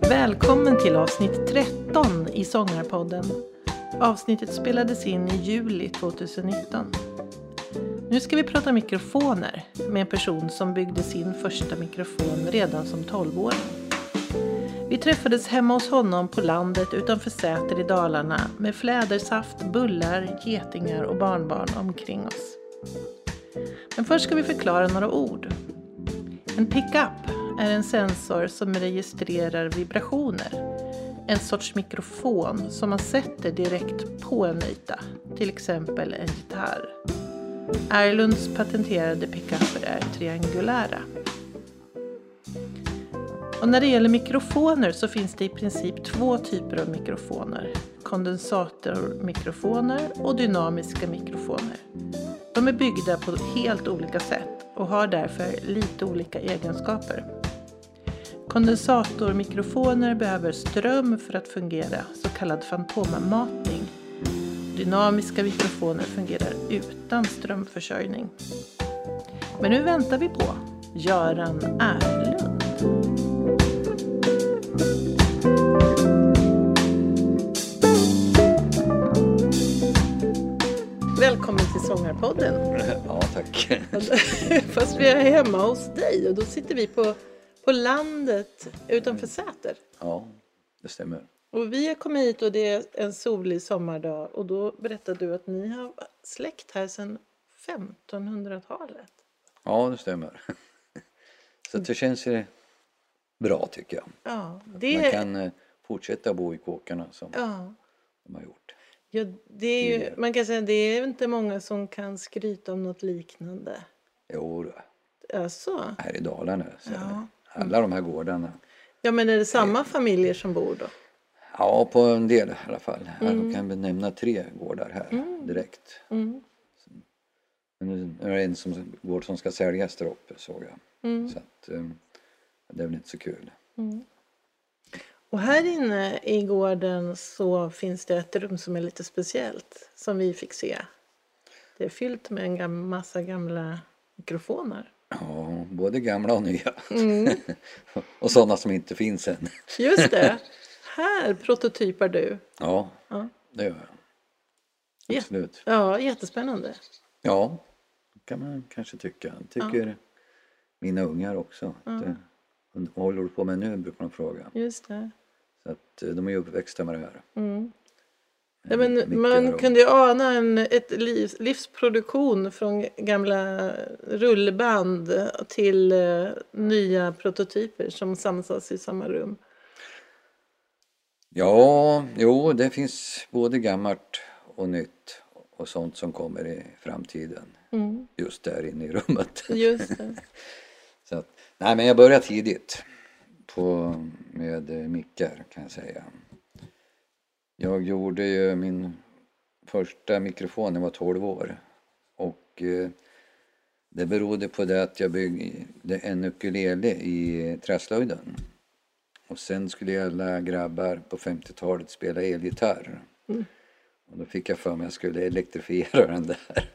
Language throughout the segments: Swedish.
Välkommen till avsnitt 13 i Sångarpodden. Avsnittet spelades in i juli 2019. Nu ska vi prata mikrofoner med en person som byggde sin första mikrofon redan som 12-åring. Vi träffades hemma hos honom på landet utanför Säter i Dalarna med flädersaft, bullar, getingar och barnbarn omkring oss. Men först ska vi förklara några ord. En pickup är en sensor som registrerar vibrationer. En sorts mikrofon som man sätter direkt på en yta, till exempel en gitarr. Erlunds patenterade pickuper är triangulära. Och när det gäller mikrofoner så finns det i princip två typer av mikrofoner. Kondensatormikrofoner och dynamiska mikrofoner. De är byggda på helt olika sätt och har därför lite olika egenskaper. Kondensatormikrofoner behöver ström för att fungera, så kallad fantommatning. Dynamiska mikrofoner fungerar utan strömförsörjning. Men nu väntar vi på Göran Erlund. Välkommen till Sångarpodden. Ja, tack. Fast vi är hemma hos dig och då sitter vi på, på landet utanför Säter. Ja, det stämmer. Och vi har kommit hit och det är en solig sommardag och då berättade du att ni har släkt här sedan 1500-talet. Ja, det stämmer. Så det känns ju bra tycker jag. Ja, det, Man kan eh, fortsätta bo i kåkarna som ja, de har gjort. Ja, det är ju, man kan säga det är inte många som kan skryta om något liknande. Jo, då, Alltså, här i Dalarna. Så Ja. Alla de här gårdarna. ja men är det samma familjer som bor då? Ja, på en del i alla fall. Jag kan nämna tre gårdar här direkt. Mm. Men nu är det en som, gård som ska säljas där uppe såg jag. Mm. Så att, eh, det är väl inte så kul. Och här inne i gården så finns det ett rum som är lite speciellt som vi fick se. Det är fyllt med en gam- massa gamla mikrofoner. Ja, både gamla och nya. Mm. och sådana som inte finns än. Just det! Här prototypar du. Ja, Ja. det gör jag. Ja. Absolut. Ja, jättespännande. Ja, det kan man kanske tycka. Tycker mina ungar också. Det, vad håller du på med nu brukar de fråga. Just det. Så att eh, de är ju uppväxta med det här. Mm. Ja, Eh, men mycket man och- kunde ju ana en ett liv, livsproduktion från gamla rullband till eh, nya prototyper som samsas i samma rum. Ja, jo det finns både gammalt och nytt och sånt som kommer i framtiden. Mm. Just där inne i rummet. Just. Så att, nej men jag började tidigt på, med eh, mickar kan jag säga. Jag gjorde ju min första mikrofon när jag var 12 år. Och eh, det berodde på det att jag byggde en ukulele i träslöjden. Och sen skulle alla grabbar på 50-talet spela elgitarr. Och då fick jag för mig att jag skulle elektrifiera den där.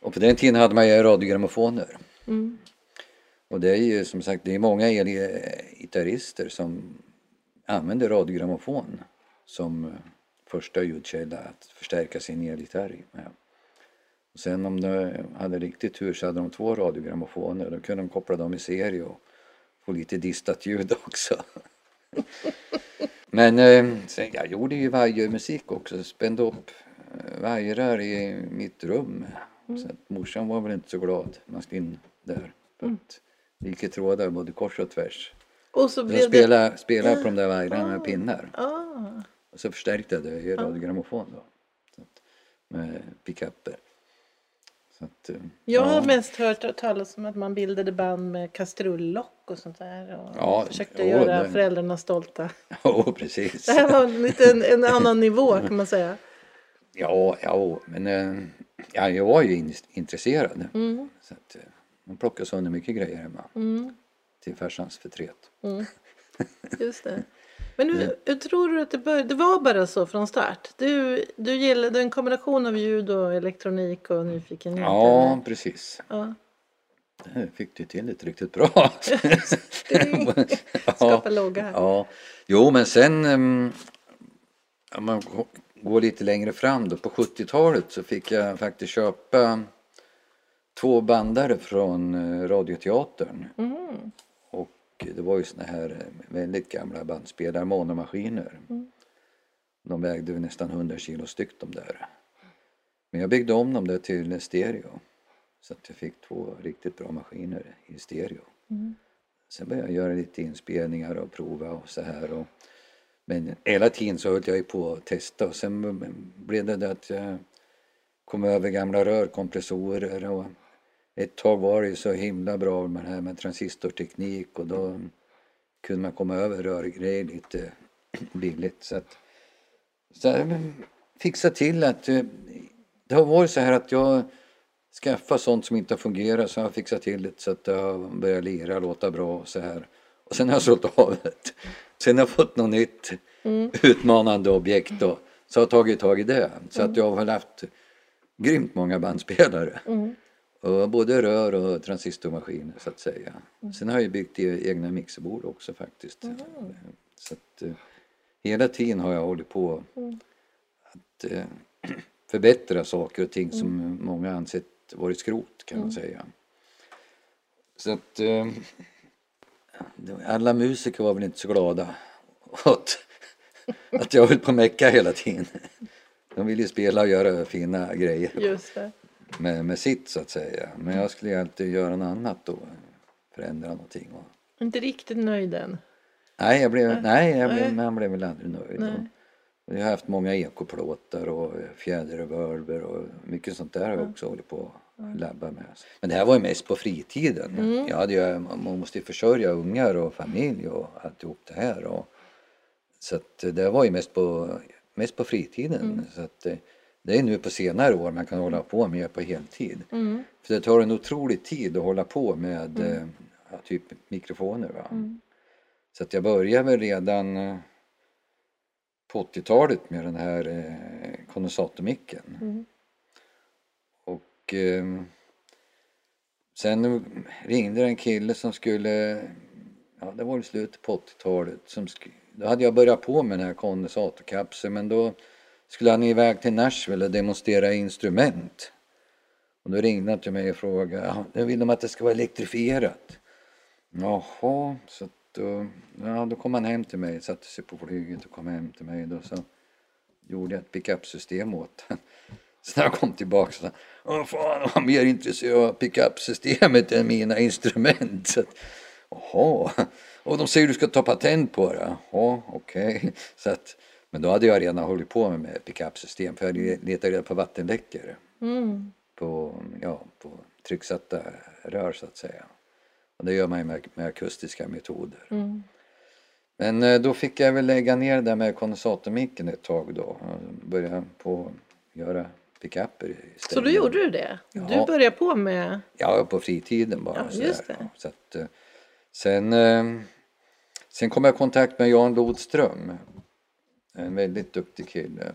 Och på den tiden hade man ju radiogrammofoner. Mm. Och det är ju som sagt, det är många elgitarrister som använder radiogrammofon som första ljudkälla att förstärka sin elgitarr med. Och sen om de hade riktigt tur så hade de två radiogrammofoner. Då kunde de koppla dem i serie och få lite distat ljud också. Men eh, sen, jag gjorde ju vajermusik också, spände upp eh, vajrar i mitt rum. Så att morsan var väl inte så glad man skulle in där. För i trådar både kors och tvärs. Och så Så blev jag det... spelade, spelade på de där vajrarna med pinnar. Ah, Och så förstärkte jag det i radiogrammofon då. Så att, med pickuper. Så att, eh, jag har ja. mest hört talas om att man bildade band med kastrullock och sånt där. Och Ja, försökte jo, göra det- föräldrarna stolta. Ja, precis. Det här var en, liten, en annan nivå kan man säga. Ja, ja, men eh, ja, jag var ju in, intresserad. Mm, Så att, man plockade sönder mycket grejer hemma mm, till farsans förtret. mm. Just det. Men hur, hur tror du att det började? Det var bara så från start? Du, du gillade en kombination av ljud och elektronik och nyfikenhet? Ja, eller? precis. ja. Det fick du till det riktigt bra. Skapa logga här. Ja, jo men sen um, om man gå- går lite längre fram då på 70-talet så fick jag faktiskt köpa två bandare från eh, Radioteatern. Mhm. Och det var ju såna här eh, väldigt gamla bandspelare, monomaskiner. De vägde nästan 100 kilo styck de där. Men jag byggde om dem där till stereo. Så att jag fick två riktigt bra maskiner i stereo. Sen började jag göra lite inspelningar och prova och så här. Och, men hela tiden så höll jag ju på att testa och sen blev det det att jag kom över gamla rörkompressorer och ett tag var det ju så himla bra med det här med transistorteknik och då kunde man komma över rörgrejer lite billigt. Så att så jag fixa till att eh, det har varit så här att jag skaffat sånt som inte har fungerat så har jag fixat till det så att det har börjat lira, låta bra och så här. Och sen har jag sålt av det. Sen har jag fått något nytt utmanande objekt och så har jag tagit tag i det. Så att jag har haft grymt många bandspelare. Och både rör och transistormaskiner så att säga. Sen har jag byggt e- egna mixerbord också faktiskt. Så att, eh, hela tiden har jag hållit på att eh, förbättra saker och ting som många ansett varit skrot kan man säga. Så att eh, alla musiker var väl inte så glada åt att jag höll på att mecka hela tiden. De ville ju spela och göra fina grejer Just det. Med, med sitt så att säga. Men jag skulle alltid göra något annat då. Förändra någonting. Och, Inte riktigt nöjd än. nej, jag blev, nej, jag Nej. blev, man blev väl aldrig nöjd. Nej. Jag har haft många ekoplåtar och fjäderrevolver och mycket sånt där har jag också hållit på att labba med. Men det här var ju mest på fritiden. Jag hade ju, man måste ju försörja ungar och familj och alltihop det här. Och, så att det var ju mest på, mest på fritiden. Så att det, är nu på senare år man kan hålla på med på heltid. För det tar en otrolig tid att hålla på med eh, ja, typ mikrofoner. Va? Så att jag började väl redan eh, på 80-talet med den här eh, kondensatormicken. Och eh, sen ringde en kille som skulle, ja det var i slutet på 80-talet, som sk- då hade jag börjat på med den här kondensatorkapseln men då skulle han iväg till Nashville och demonstrera instrument. Och då ringde han till mig och frågade, ja, vill de att det ska vara elektrifierat. Jaha, så att då, ja, då kom han hem till mig, satte sig på flyget och kom hem till mig. Då så gjorde jag ett pickup-system åt honom. Så när jag kom tillbaka så sa han, Åh fan, han var mer intresserad av pickup-systemet än mina instrument. Så att, Jaha, och de säger du ska ta patent på det. Jaha, okej. Så att, men då hade jag redan hållit på med, med pickupsystem för jag hade letat reda på vattenläckor Mm. på, ja, på trycksatta rör så att säga. Och det gör man ju med, med akustiska metoder. Mm. Men eh, då fick jag väl lägga ner det där med kondensatormicken ett tag då. och Börja på göra pickuper istället. Så då gjorde du det? Du Ja. började på med... Ja, på fritiden bara. Ja, just det. Så att, eh, sen, eh, sen kom jag i kontakt med Jan Lodström. En väldigt duktig kille.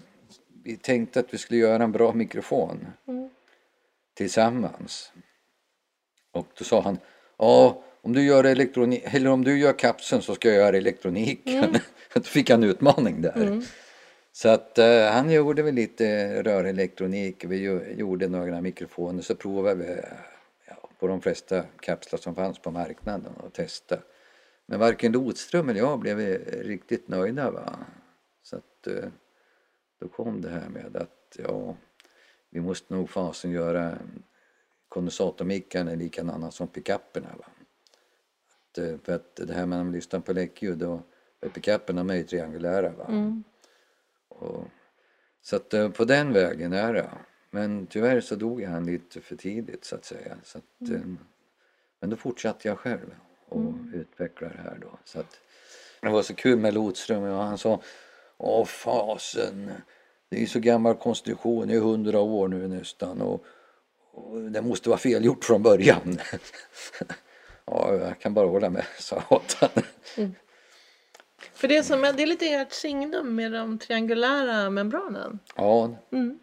Vi tänkte att vi skulle göra en bra mikrofon Mm. tillsammans. Och då sa han, ja om du gör elektronik, eller om du gör kapseln så ska jag göra elektroniken. då fick han en utmaning där. Så att eh, han gjorde väl lite rörelektronik, vi ju- gjorde några mikrofoner så provade vi ja, på de flesta kapslar som fanns på marknaden och testade. Men varken Lodström eller jag blev riktigt nöjda va. Att eh, då kom det här med att ja, vi måste nog fasen göra kondensatormicken är likadana som pickuperna va. Att, eh, för att det här med man lyssnar på läckljud då är pickuperna med triangulära va. Mm. Och, så att eh, på den vägen är det. Men tyvärr så dog han lite för tidigt så att säga. Så att, eh, men då fortsatte jag själv och utveckla det här då. Så att, det var så kul med Lodström och han sa Åh fasen, det är ju så gammal konstruktion, det är hundra år nu nästan och, och det måste vara felgjort från början. ja, jag kan bara hålla med, sa åt honom. För det, är som, det är lite ert signum med de triangulära membranen. Ja. Mm.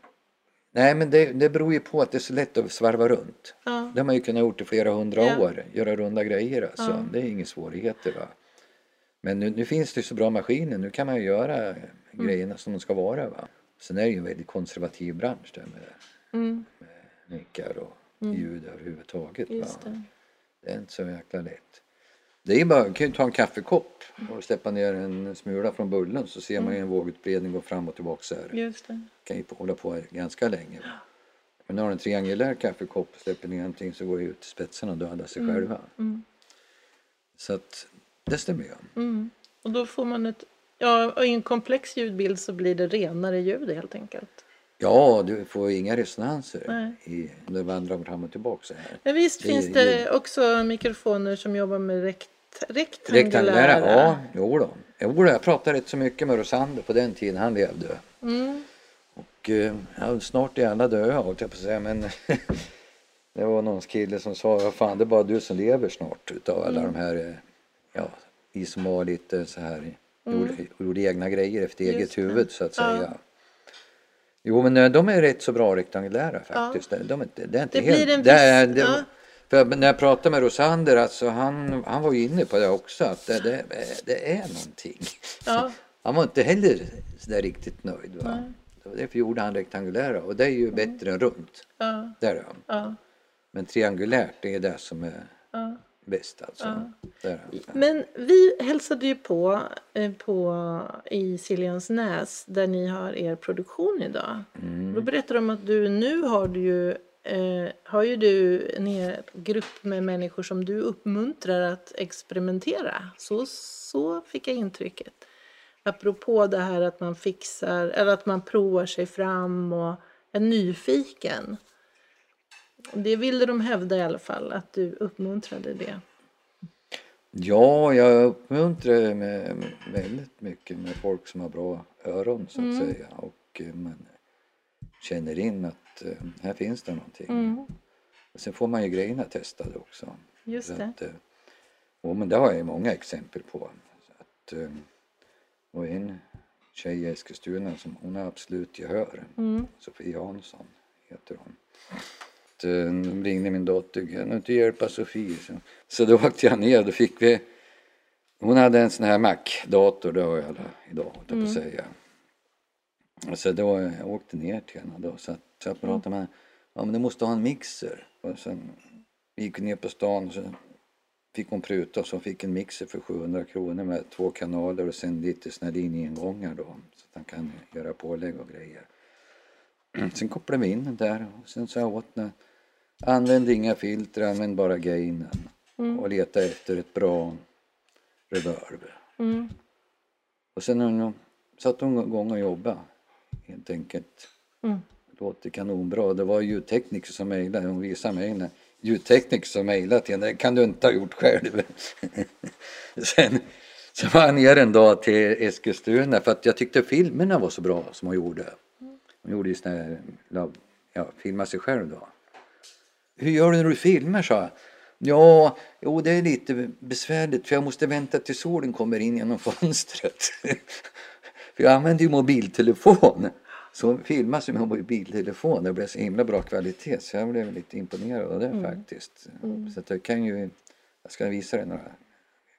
Nej men det, det beror ju på att det är så lätt att svarva runt. Ja. Det har man ju kunnat gjort i flera hundra Ja. år. Göra runda grejer alltså. Ja. Det är inga svårigheter va. Men nu, nu finns det ju så bra maskiner. Nu kan man ju göra Mm. grejerna som de ska vara va. Sen är det ju en väldigt konservativ bransch där med Mm. mickar och ljud överhuvudtaget. Just va. det. Det är inte så jäkla lätt. Det är bara, man kan ju ta en kaffekopp och släppa ner en smula från bullen så ser man ju en vågutbredning gå fram och tillbaka så här. Just det. kan ju hålla på ganska länge. Men när du har en triangulär kaffekopp och släpper ner någonting så går det ut till spetsen och dödar sig själva. Mm. Så att det stämmer ju. Mm. Och då får man ett... Ja, i en komplex ljudbild så blir det renare ljud helt enkelt. Ja, du får inga resonanser Nej. i, om det vandrar fram och tillbaka så här. Men visst Det- finns det också mikrofoner som jobbar med rekt, rektangulära? Rektangulära, ja, jo då. Jo då, jag pratade rätt så mycket med Rosander på den tiden han levde. Mm. Och eh, ja, snart är alla döda höll jag på att säga men det var någon kille som sa, vad fan det är bara du som lever snart utav alla de här, eh, ja, vi som var lite så här, gjorde, gjorde egna grejer efter Just eget det. huvud så att Ja. säga. Jo men eh, de är rätt så bra rektangulära faktiskt. De, de, är inte- det är inte Det blir en det viss- det, ja. för när jag pratade med Rosander, alltså han, han var ju inne på det också, att det, det, det är någonting. Ja. Han var inte heller där riktigt nöjd. Va? Nej. Så Därför gjorde han rektangulära och det är ju bättre än runt. Ja, Det är det. ja, Men triangulärt det är det som är ja. Bäst alltså. Det. Men vi hälsade ju på, eh, på i Siljansnäs där ni har er produktion idag. Mm. Då berättar de att du nu har du ju, eh, har ju du en grupp med människor som du uppmuntrar att experimentera. Så, så fick jag intrycket. Apropå det här att man fixar, eller att man provar sig fram och är nyfiken. Det ville de hävda i alla fall, att du uppmuntrade det. Ja, jag uppmuntrar med, väldigt mycket med folk som har bra öron så att säga. Och eh, man känner in att eh, här finns det någonting. Mm, Och sen får man ju grejerna testade också. just det. Att, eh, men det har jag ju många exempel på. Att, och en tjej i Eskilstuna som hon har absolut gehör. Mm. Sofie Jansson heter hon. Att, eh, De ringde min dotter, kan du inte hjälpa Sofie? Så, så då åkte jag ner, då fick vi hon hade en sån här Mac-dator, det har ju alla idag, höll jag på att säga. Och Så då jag åkte ner till henne då, så, att, så jag pratade med henne. Ja men du måste ha en mixer. Och sen gick vi ner på stan och så fick hon pruta och så fick en mixer för 700 kronor med två kanaler och sen lite såna linjeingångar då. Så att han kan göra pålägg och grejer. Sen kopplade vi in den där och sen sa jag åt henne Använd inga filter, använd bara gainen. Och leta efter ett bra reverb. Mm. Och sen hon satte hon igång och jobbade helt enkelt. Mm. Det låter kanonbra. Det var ljudtekniker som mejlade. Hon visade mig en ljudtekniker som mejlade till henne. Det kan du inte ha gjort själv. sen så var jag nere en dag till Eskilstuna för att jag tyckte filmerna var så bra som hon gjorde. Hon gjorde ju såna här, ja, filma sig själv då. Hur gör du när du filmar? sa jag. Ja, jo det är lite besvärligt för jag måste vänta till solen kommer in genom fönstret. för jag använder ju mobiltelefon. Så filmas ju med mobiltelefon. Det blev så himla bra kvalitet så jag blev lite imponerad av det faktiskt. Så att jag kan ju, jag ska visa dig några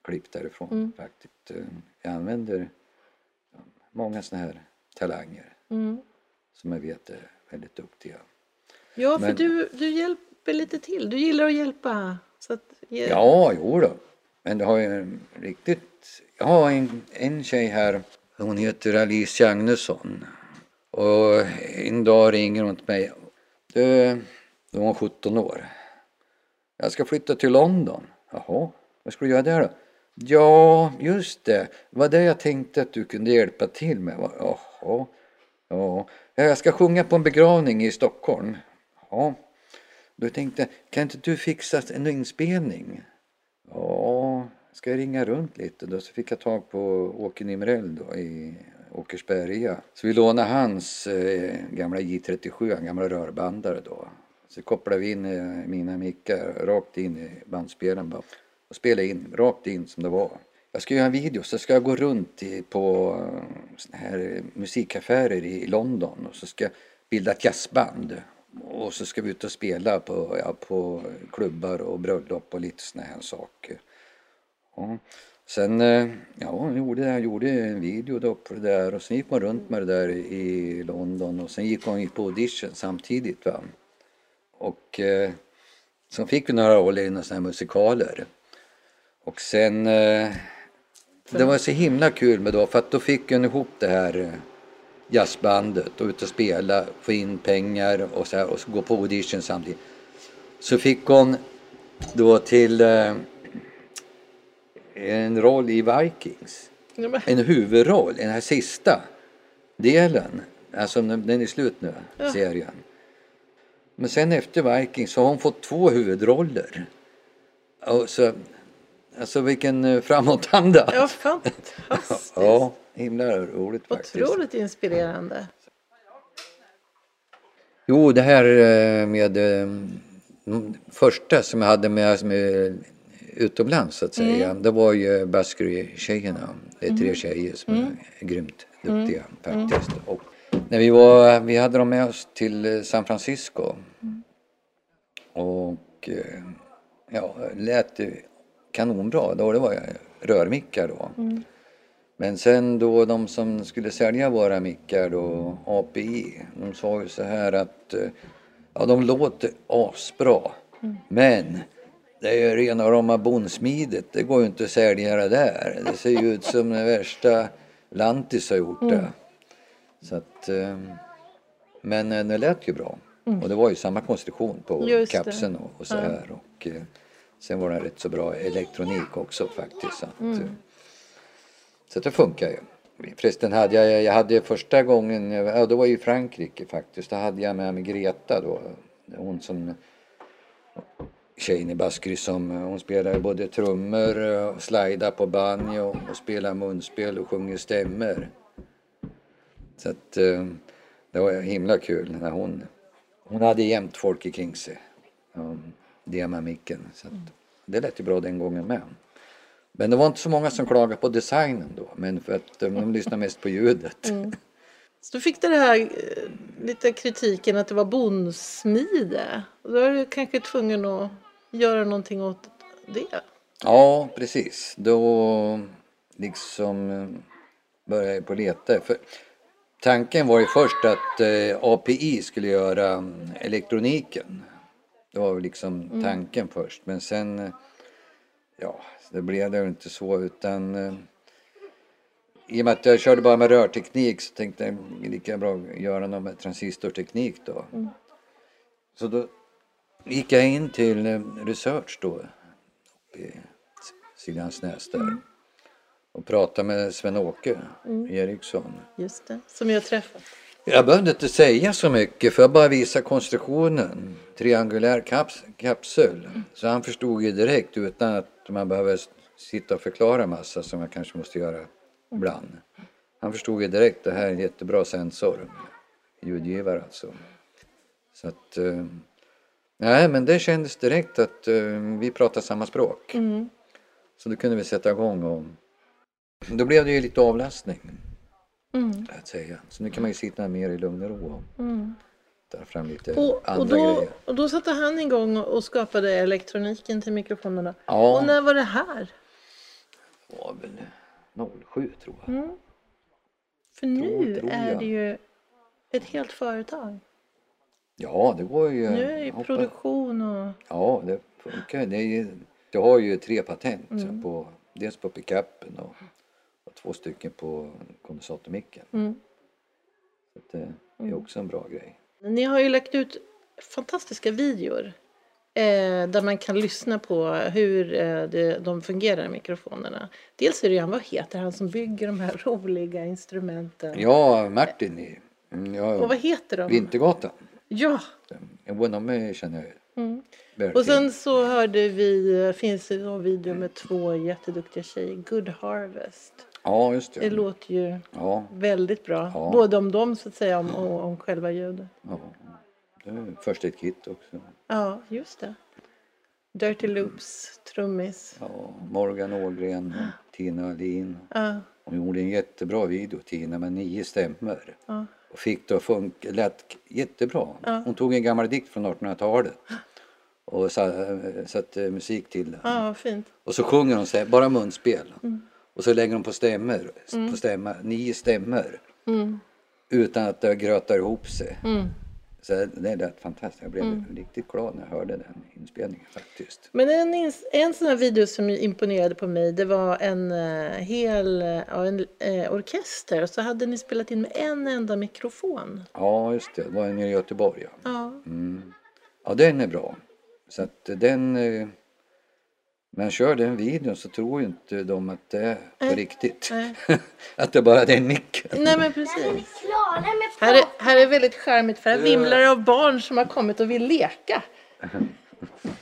klipp därifrån faktiskt. Jag använder många sådana här talanger Mm. som jag vet är väldigt duktiga. Ja, för Men- du, du hjälper lite till. Du gillar att hjälpa. Så att, ge- Ja, jo då. Men det har ju en riktigt... Jag har en, en tjej här. Hon heter Alice Agnesson. Och en dag ringer hon till mig. Du, då var hon 17 år. Jag ska flytta till London. Jaha, vad ska du göra där då? Ja, just det. Det var det jag tänkte att du kunde hjälpa till med. va? Jaha. Ja, jag ska sjunga på en begravning i Stockholm. Ja. Då tänkte jag, kan inte du fixa en inspelning? Ja, ska jag ringa runt lite då? Så fick jag tag på Åke Nimrell då i Åkersberga. Så vi lånade hans eh, gamla J37, en gamla rörbandare då. Så kopplade vi in eh, mina mickar rakt in i bandspelaren bara. Och spelade in rakt in som det var jag ska göra en video så ska jag gå runt i, på eh, såna här musikaffärer i London och så ska jag bilda ett jazzband. Och så ska vi ut och spela på, ja, på klubbar och bröllop och lite såna här saker. Ja. Sen, eh, ja, jag gjorde, jag gjorde en video då på det där och sen gick man runt med det där i London och sen gick hon på audition samtidigt. Va? Och eh, så fick vi några roller i några här musikaler. Och sen, eh, det var så himla kul med då för att då fick hon ihop det här eh, jazzbandet och ut och spela, få in pengar och så här och så gå på audition samtidigt. Så fick hon då till eh, en roll i Vikings. Ja, En huvudroll, den här sista delen. Alltså den är slut nu, Ja. serien. Men sen efter Vikings så har hon fått två huvudroller. Och så, alltså vilken eh, framåtanda. Ja, fantastiskt. Ja, himla roligt faktiskt. Otroligt inspirerande. Jo, det här eh, med eh, mm, första som jag hade med, med utomlands så att säga. Det var ju Baskery-tjejerna. Det är tre tjejer som är grymt duktiga faktiskt. Och när vi, var, vi hade dem med oss till eh, San Francisco. Och eh, ja, lät kanonbra. Då det var rörmickar då. Men sen då de som skulle sälja våra mickar då, API, de sa ju så här att eh, ja, de låter asbra. Men det är ju rena rama bondsmidet, det går ju inte att sälja det där. Det ser ju ut som det värsta Lantis har gjort det. Så att, eh, men eh, det lät ju bra. Och det var ju samma konstruktion på Just kapseln och, och så här. Och, sen var det rätt så bra elektronik också faktiskt. Så att, eh, så det funkar ju. Förresten hade jag, jag hade första gången, ja det var i Frankrike faktiskt, då hade jag med mig Greta då. Hon som tjejen i Baskry som, hon spelar både trummor, slida på banjo och spelar munspel och sjunger stämmer. Så att eh, det var himla kul när hon, hon hade jämt folk kring sig. Um, det med micken. Så att, det lät ju bra den gången med. Men det var inte så många som klagade på designen då, men för att eh, de lyssnar mest på ljudet. Så du fick det här eh, lite kritiken att det var bondsmide. Då är du kanske tvungen att göra någonting åt det. Ja, precis. Då liksom eh, började jag på leta. För tanken var ju först att API skulle göra mm, elektroniken. Det var liksom tanken först. Men sen, ja, det blev det inte så utan eh, i och med att jag körde bara med rörteknik så tänkte jag lika bra göra något med transistorteknik då. Så då gick jag in till eh, Research då uppe i Siljansnäs där och pratade med Sven-Åke Eriksson. Just det. Som jag träffat. Jag behövde inte säga så mycket för jag bara visa konstruktionen. Triangulär kaps kapsel. Så han förstod ju direkt utan att man behöver sitta och förklara massa som jag kanske måste göra ibland. Han förstod ju direkt det här är en jättebra sensor. Ljudgivare alltså. Så att... Eh, nej men det kändes direkt att eh, vi pratar samma språk. Mm. Så då kunde vi sätta igång och då blev det ju lite avlastning. Mm. Att säga. Så nu kan man ju sitta mer i lugn och ro och Mm. ta fram lite Och, och, andra då, grejer. och då satte han igång och skapade elektroniken till mikrofonerna. Ja. Och när var det här? Det var väl 07 tror jag. Mm. För nu tror är det ju ett helt företag. Ja, det går ju. Nu är det ju hoppa- produktion och... Ja, det funkar. Det är jag har ju tre patent Mm. på dels på pickupen och, och två stycken på kondensatormicken. Mm. Så att det är också en bra grej. Ni har ju lagt ut fantastiska videor eh, där man kan lyssna på hur eh, det, de fungerar, mikrofonerna. Dels är det ju han, vad heter han som bygger de här roliga instrumenten? Ja, Martin mm, ja, Och vad heter de? Vintergatan. Ja! Jo, de är- känner jag Mm. Och sen så hörde vi, eh, finns det en video med två jätteduktiga tjejer, Good Harvest. Ja, just Det det. låter ju Ja, väldigt bra, Ja. både om dem så att säga om, och om själva ljudet. ja. Det är först ett kit också. Ja, just det. Dirty Loops, trummis. Ja, Morgan Ågren, Tina Alin. Ja, Hon gjorde en jättebra video, Tina, med nio stämmor. ja, Och fick det att funka, lät jättebra. Ja. Hon tog en gammal dikt från 1800-talet och sa- satte musik till den. ja, fint. Och så sjunger hon så här, bara munspel. Mm. Och så lägger hon på stämmor, på stämma, nio stämmor. Mm, Utan att det grötar ihop sig. mm. Så det lät fantastiskt. Jag blev riktigt glad när jag hörde den inspelningen faktiskt. Men en, en sån här video som imponerade på mig det var en eh, hel ja, en, eh, orkester och så hade ni spelat in med en enda mikrofon. Ja, just det. Det var nere i Göteborg. Ja. Ja, Mm. ja, den är bra. Så att den... Men kör den videon så tror ju inte de att det är på Nej. riktigt. Nej. att det bara är den micken. nej men precis. Här är, här är väldigt charmigt för här vimlar det av barn som har kommit och vill leka.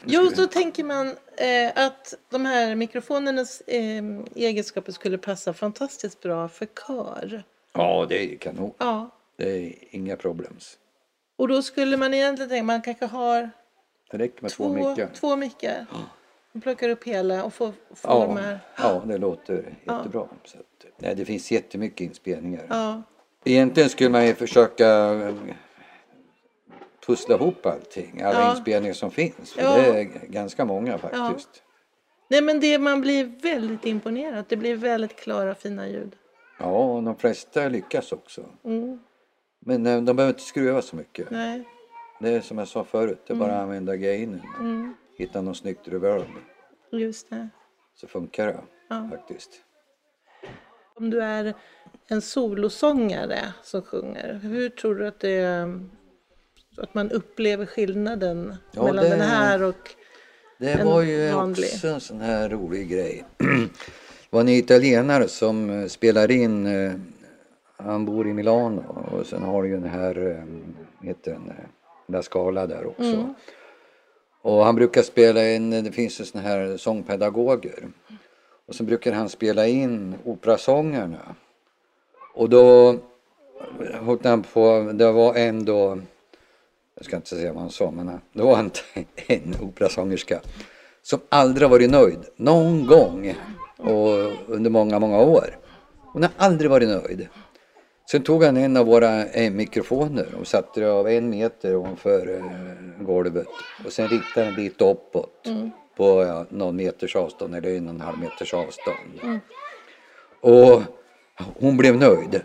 Jo, så tänker man eh, att de här mikrofonernas eh, egenskaper skulle passa fantastiskt bra för kör. Ja, det är kanon. Ja, Det är inga problems. och då skulle man egentligen tänka man kanske har Det räcker med två, två, mickar. två mickar. Man plockar upp hela och får, får de Ja, här. ja, det låter jättebra. Så att, nej, det finns jättemycket inspelningar. Ja, Egentligen skulle man ju försöka eh, pussla ihop allting, alla Ja. inspelningar som finns. För Ja. Det är ganska många faktiskt. Nej men det man blir väldigt imponerad. Det blir väldigt klara fina ljud. Ja, och de flesta lyckas också. Mm, Men eh, de behöver inte skruva så mycket. nej. Det är som jag sa förut, det är bara att använda gainen. Mm, Hitta något snyggt reverb just det. så funkar det Ja. faktiskt. Om du är en solosångare som sjunger, hur tror du att det att man upplever skillnaden Ja, mellan det- den här och Det En var ju vanlig. också en sån här rolig grej. Det var en italienare som eh, spelar in, eh, han bor i Milano och sen har du ju den här, eh, heter den, La Scala där också. Mm. Och han brukar spela in, det finns ju såna här sångpedagoger. Och så brukar han spela in operasångerna. Och då höll han på, det var en då, jag ska inte säga vad han sa, men eh, det var en, en operasångerska som aldrig varit nöjd någon gång och under många, många år. Hon har aldrig varit nöjd. Sen tog han en av våra eh, mikrofoner och satte det av en meter ovanför eh, golvet. Och sen riktade han lite uppåt på ja, någon meters avstånd eller en och en halv meters avstånd. Och hon blev nöjd.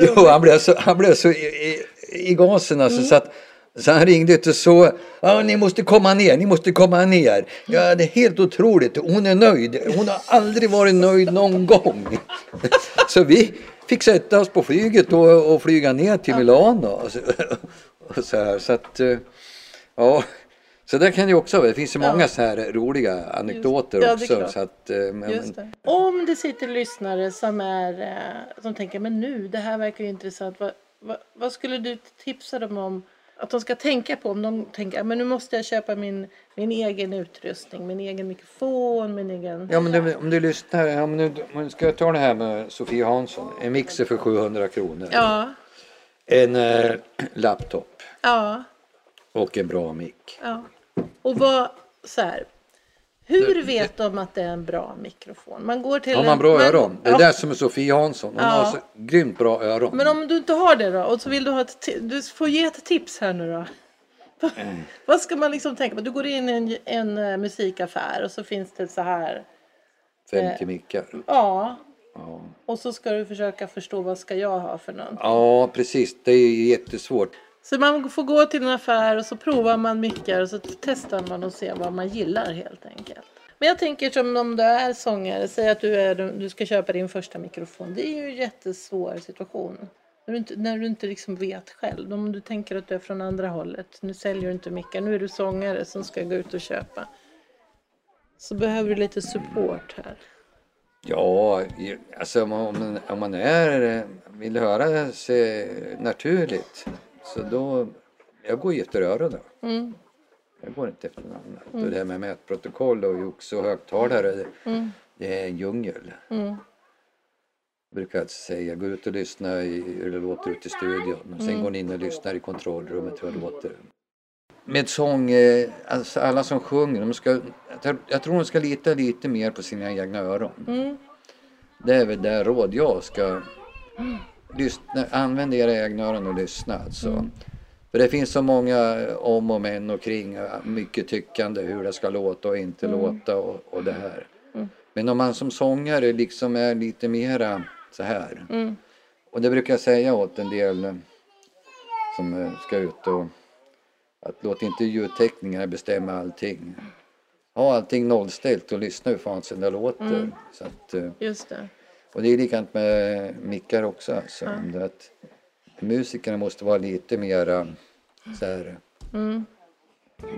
Jo, han blev så, han blev så i, i, i gasen alltså, så att så han ringde till så, ja ni måste komma ner, ni måste komma ner. Ja det är helt otroligt, hon är nöjd. Hon har aldrig varit nöjd någon gång. Så vi fick sätta oss på flyget och, och flyga ner till Milano. Och så, och så, här, så att, eh, ja. Så där kan det ju också vara. Det finns ju många så här roliga anekdoter Ja, det också. Så att, eh, det. Om det sitter lyssnare som, är, eh, som tänker men nu, det här verkar ju intressant. Vad, vad, vad skulle du tipsa dem om att de ska tänka på om de tänker men nu måste jag köpa min, min egen utrustning, min egen mikrofon, min egen... Ja men det, om du lyssnar, om du ska ta det här med Sofie Hansson. En mixer för 700 kronor. Ja, En eh, laptop ja, och en bra mick. ja. Och vad, så här. Hur vet de att det är en bra mikrofon? Man går till Har man en- bra öron? Det är ja. det som är Sofie Hansson. Hon Ja. har så grymt bra öron. Men om du inte har det då och så vill du ha ett du får ge ett tips här nu då. Vad ska man liksom tänka på? Du går in i en, en eh, musikaffär och så finns det så här. 50 mickar. Ja, Ja. och så ska du försöka förstå vad ska jag ha för något. ja precis, det är jättesvårt. Så man får gå till en affär och så provar man mickar och så testar man och ser vad man gillar helt enkelt. Men jag tänker som om du är sångare, säg att du, är, du ska köpa din första mikrofon. Det är ju en jättesvår situation. När du inte, när du inte liksom vet själv. Om du tänker att du är från andra hållet. Nu säljer du inte mickar, nu är du sångare som ska gå ut och köpa. Så behöver du lite support här. Ja, alltså om man, om man är, vill höra sig naturligt så då, jag går ju efter öronen. Mm. Jag går inte efter något annat. Och det här med mätprotokoll och jox och högtalare, det, Mm. det är en djungel. Mm. Jag brukar alltid säga, gå ut och lyssna i, hur det låter ute i studion. Och sen går ni in och lyssnar i kontrollrummet hur det låter. Med sång, eh, alltså alla som sjunger, de ska, jag tror- de ska lita lite mer på sina egna öron. Mm. Det är väl det råd jag ska lyssna, använd era egna öron och lyssna alltså. Mm. För det finns så många om och men och kring, mycket tyckande hur det ska låta och inte Mm. låta och, och det här. Men om man som sångare liksom är lite mera så här. Mm. Och det brukar jag säga åt en del eh, som eh, ska ut och att låt inte ljudteknikerna bestämma allting. Ha allting nollställt och lyssna hur fan det låter. Mm. Så att, eh, Just det. Och det är likadant med mickar också. Alltså. Det att musikerna måste vara lite mera så här, Mm.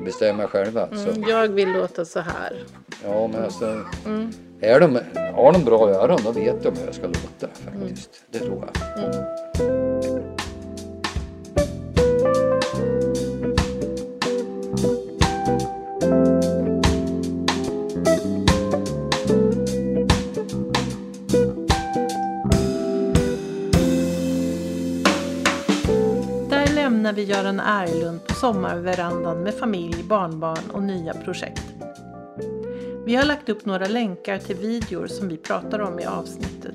bestämma själva. Mm. Jag vill låta så här. Ja, men alltså, Mm. är de, har de bra öron då vet de hur det ska låta faktiskt. Det tror jag. Göran Erlund på sommarverandan med familj, barnbarn och nya projekt. Vi har lagt upp några länkar till videor som vi pratar om i avsnittet.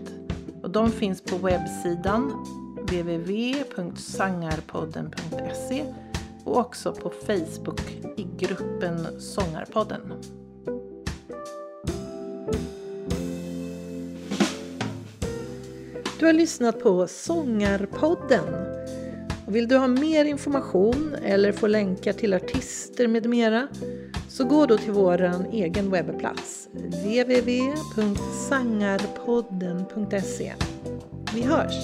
Och de finns på webbsidan www.sangarpodden.se och också på Facebook i gruppen Sångarpodden. Du har lyssnat på Sångarpodden. Vill du ha mer information eller få länkar till artister med mera så gå då till vår egen webbplats www.sangarpodden.se. Vi hörs!